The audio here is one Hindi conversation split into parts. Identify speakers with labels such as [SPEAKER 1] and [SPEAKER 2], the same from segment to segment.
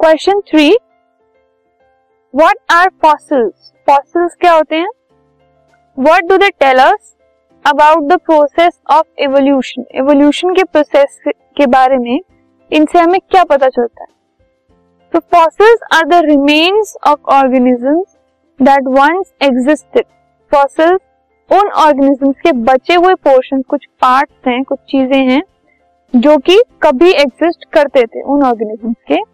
[SPEAKER 1] Question three what are fossils fossils क्या होते हैं? What do they about the process of evolution evolution के प्रोसेस के बारे में इनसे हमें क्या पता चलता है? तो fossils are the remains of organisms that once existed fossils उन ऑर्गेनिजम्स के बचे हुए पोर्शन कुछ पार्ट्स हैं, कुछ चीज़ें हैं, जो कि कभी एग्जिस्ट करते थे उन ऑर्गेनिजम्स के।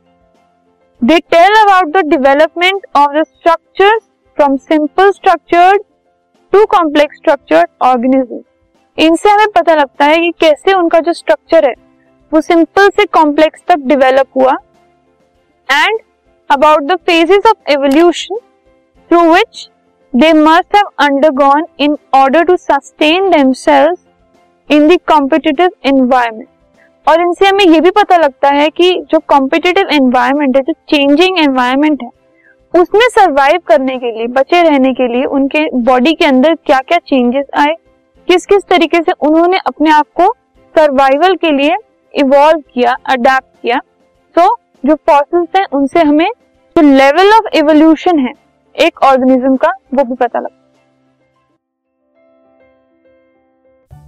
[SPEAKER 1] They tell about the development of the structure from simple structured to complex structured organism इनसे हमें पता लगता है कि कैसे उनका जो स्ट्रक्चर है, वो सिंपल से कॉम्प्लेक्स तक डेवलप हुआ and about the phases of evolution through which they must have undergone in order to sustain themselves in the competitive environment और इनसे हमें ये भी पता लगता है कि जो कॉम्पिटेटिव एनवायरमेंट है जो चेंजिंग एनवायरमेंट है उसमें सरवाइव करने के लिए बचे रहने के लिए उनके बॉडी के अंदर क्या क्या चेंजेस आए किस किस तरीके से उन्होंने अपने आप को सर्वाइवल के लिए इवॉल्व किया अडेप्ट किया। सो so, जो फॉसिल्स हैं उनसे हमें जो लेवल ऑफ़ एवोल्यूशन है एक ऑर्गेनिज्म का वो भी पता लगता